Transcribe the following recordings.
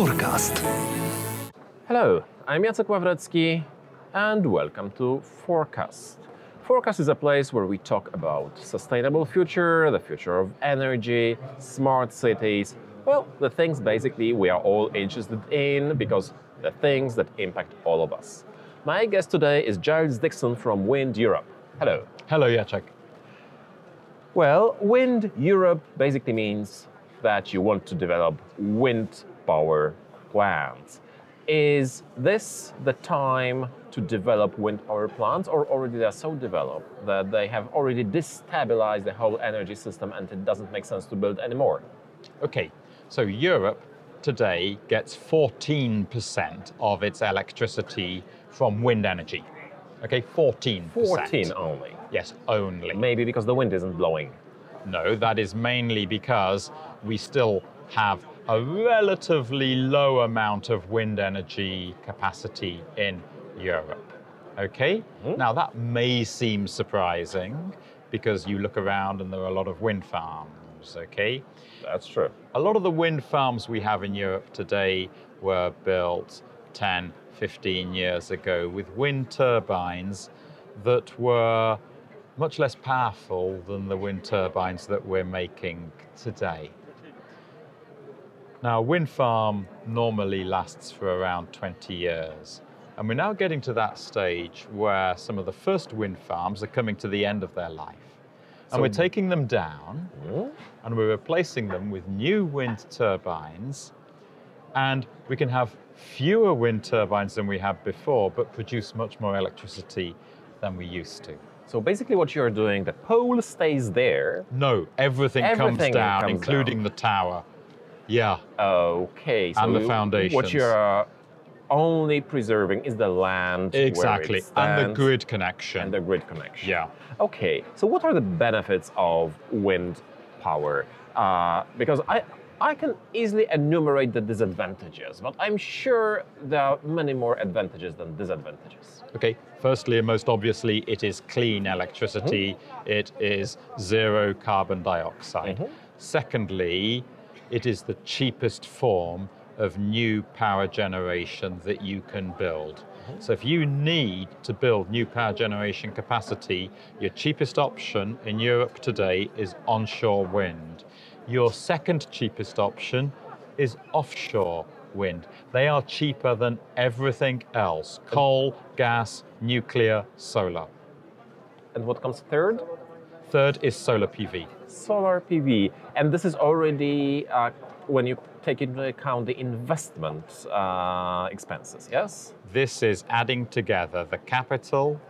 Forecast. Hello, I'm Jacek Ławrecki and welcome to Forecast. Forecast is a place where we talk about sustainable future, the future of energy, smart cities, well, the things basically we are all interested in because the things that impact all of us. My guest today is Giles Dickson from Wind Europe. Hello. Hello, Jacek. Well, Wind Europe basically means that you want to develop wind power plants. Is this the time to develop wind power plants, or already they are so developed that they have already destabilized the whole energy system and it doesn't make sense to build anymore? Okay, so Europe today gets 14% of its electricity from wind energy. Okay, 14%. 14 only. Yes, only. Maybe because the wind isn't blowing. No, that is mainly because we still have a relatively low amount of wind energy capacity in Europe. Okay? Mhm. Now that may seem surprising because you look around and there are a lot of wind farms, okay? That's true. A lot of the wind farms we have in Europe today were built 10, 15 years ago with wind turbines that were much less powerful than the wind turbines that we're making today. Now, a wind farm normally lasts for around 20 years. And we're now getting to that stage where some of the first wind farms are coming to the end of their life. And So- we're taking them down and we're replacing them with new wind turbines. And we can have fewer wind turbines than we had before, but produce much more electricity than we used to. So basically, what you're doing, the pole stays there. No, everything, Everything comes down, comes including down. the tower. Yeah, Okay. So And the foundations. What you're only preserving is the land. exactly. And the grid connection. And the grid connection. yeah. Okay. So what are the benefits of wind power? Uh, because I. I can easily enumerate the disadvantages, but I'm sure there are many more advantages than disadvantages. Okay, firstly and most obviously, it is clean electricity. It is zero carbon dioxide. Mhm. Secondly, it is the cheapest form of new power generation that you can build. Mm-hmm. So if you need to build new power generation capacity, your cheapest option in Europe today is onshore wind. Your second cheapest option is offshore wind. They are cheaper than everything else coal, gas, nuclear, solar. And what comes third? Third is solar PV. Solar PV. And this is already uh, when you take into account the investment uh, expenses, yes? This is adding together the capital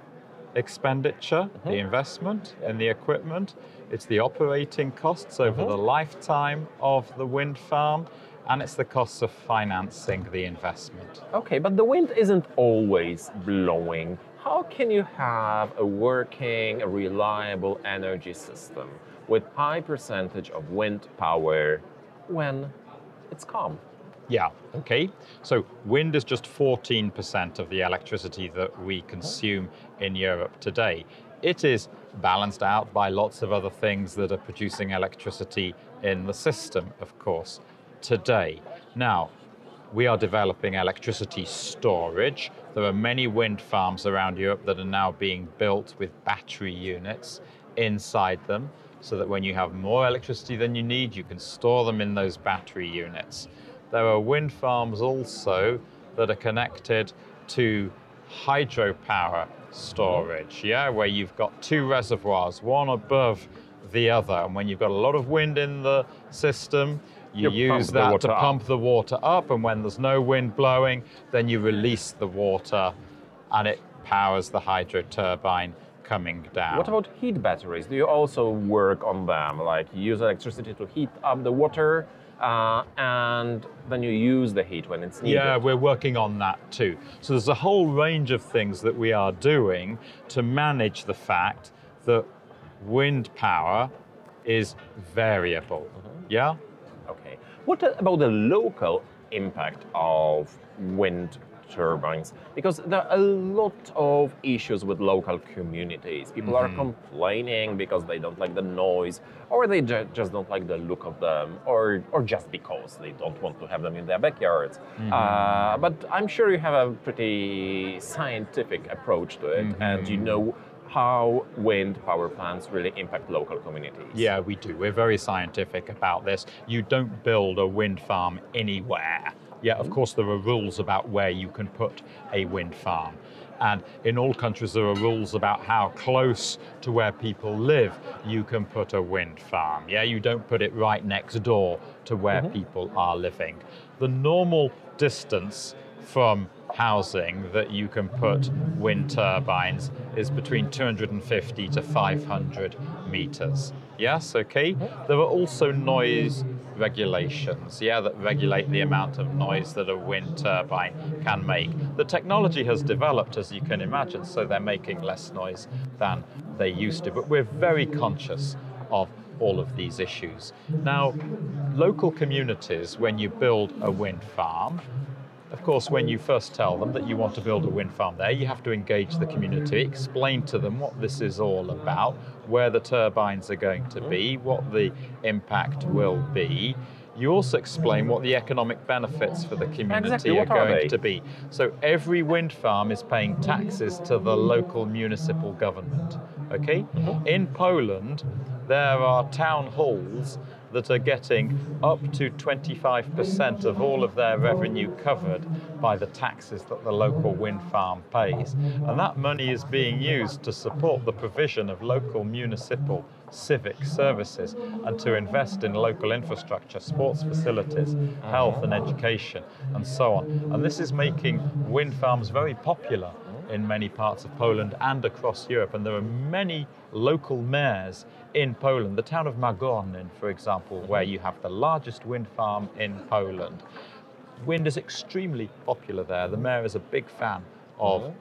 expenditure, the Mhm. investment in the equipment, it's the operating costs over Mhm. the lifetime of the wind farm, and it's the costs of financing the investment. Okay, but the wind isn't always blowing. Can you have a working, a reliable energy system with high percentage of wind power when it's calm? Yeah, okay. So wind is just 14% of the electricity that we consume in Europe today. It is balanced out by lots of other things that are producing electricity in the system, of course, today. Now, we are developing electricity storage. There are many wind farms around Europe that are now being built with battery units inside them so that when you have more electricity than you need, you can store them in those battery units. There are wind farms also that are connected to hydropower storage, yeah, where you've got two reservoirs, one above the other. And when you've got a lot of wind in the system, you, You use that to up. pump the water up. And when there's no wind blowing, then you release the water and it powers the hydro turbine coming down. What about heat batteries? Do you also work on them? Like you use electricity to heat up the water uh, and then you use the heat when it's needed? Yeah, we're working on that too. So there's a whole range of things that we are doing to manage the fact that wind power is variable. Yeah? What about the local impact of wind turbines because there are a lot of issues with local communities. People are mm-hmm. complaining because they don't like the noise, or they ju- just don't like the look of them, or or just because they don't want to have them in their backyards. Mm-hmm. Uh, but I'm sure you have a pretty scientific approach to it, mm-hmm. and you know how wind power plants really impact local communities. Yeah, we do. We're very scientific about this. You don't build a wind farm anywhere. Yeah, of mm-hmm. course, there are rules about where you can put a wind farm. And in all countries, there are rules about how close to where people live you can put a wind farm. Yeah, you don't put it right next door to where mm-hmm. people are living. The normal distance from housing that you can put wind turbines is between 250 to 500 meters. Yes, okay. There are also noise regulations, yeah, that regulate the amount of noise that a wind turbine can make. The technology has developed, as you can imagine, so they're making less noise than they used to. But we're very conscious of all of these issues. Now, local communities, when you build a wind farm, of course, when you first tell them that you want to build a wind farm there, you have to engage the community, explain to them what this is all about, where the turbines are going to be, what the impact will be. You also explain what the economic benefits for the community Exactly, are going to be. So every wind farm is paying taxes to the local municipal government. Okay? In Poland, there are town halls that are getting up to 25% of all of their revenue covered by the taxes that the local wind farm pays. And that money is being used to support the provision of local municipal civic services and to invest in local infrastructure, sports facilities, health and uh-huh. education, and so on. And this is making wind farms very popular in many parts of Poland and across Europe. And there are many local mayors in Poland. The town of Margonin, for example, where you have the largest wind farm in Poland. Wind is extremely popular there. The mayor is a big fan of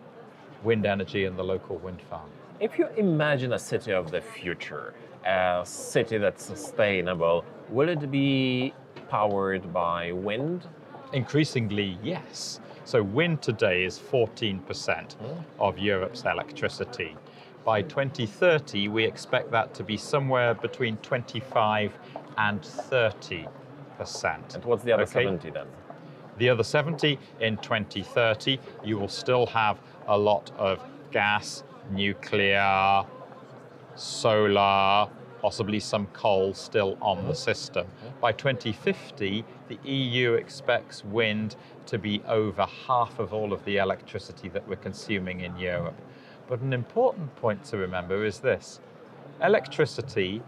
wind energy and the local wind farm. If you imagine a city of the future, a city that's sustainable, will it be powered by wind? Increasingly, yes. So, wind today is 14% of Europe's electricity. By 2030, we expect that to be somewhere between 25 and 30 percent. And what's the other Okay. 70 then? The other 70 in 2030, you will still have a lot of gas, nuclear, solar, possibly some coal still on the system. By 2050, the EU expects wind to be over half of all of the electricity that we're consuming in Europe. But an important point to remember is this electricity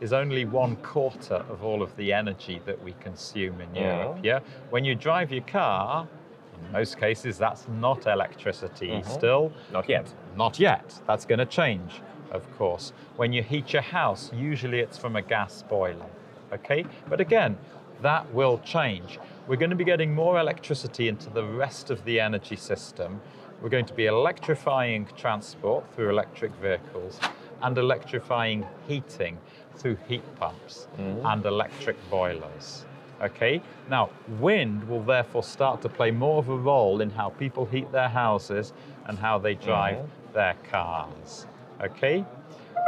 is only one quarter of all of the energy that we consume in Europe. Yeah? When you drive your car, in most cases, that's not electricity mm-hmm. still. Not yet. Not yet. That's going to change, of course. When you heat your house, usually it's from a gas boiler. Okay? But again, that will change. We're going to be getting more electricity into the rest of the energy system. We're going to be electrifying transport through electric vehicles and electrifying heating through heat pumps mm-hmm. and electric boilers. Okay? Now, wind will therefore start to play more of a role in how people heat their houses and how they drive mm-hmm. their cars. Okay?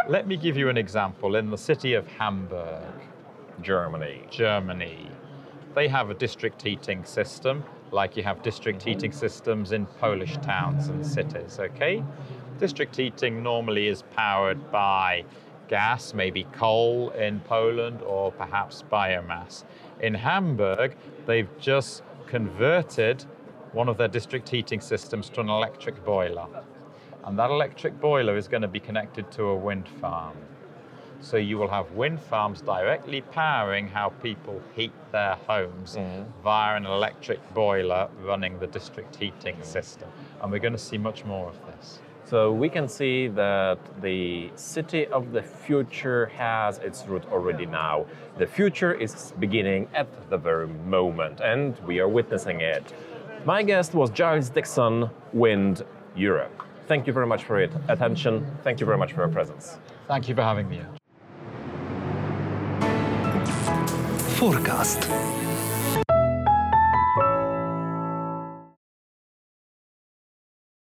Let me give you an example. In the city of Hamburg, Germany. Germany, they have a district heating system like you have district mm-hmm. heating systems in Polish towns and cities, okay? District heating normally is powered by gas, maybe coal in Poland, or perhaps biomass. In Hamburg, they've just converted one of their district heating systems to an electric boiler. And that electric boiler is going to be connected to a wind farm. So you will have wind farms directly powering how people heat their homes mm-hmm. via an electric boiler running the district heating system. And we're going to see much more of this. So we can see that the city of the future has its root already now. The future is beginning at the very moment, and we are witnessing it. My guest was Giles Dickson, Wind Europe. Thank you very much for your attention. Thank you very much for your presence. Thank you for having me. Forecast.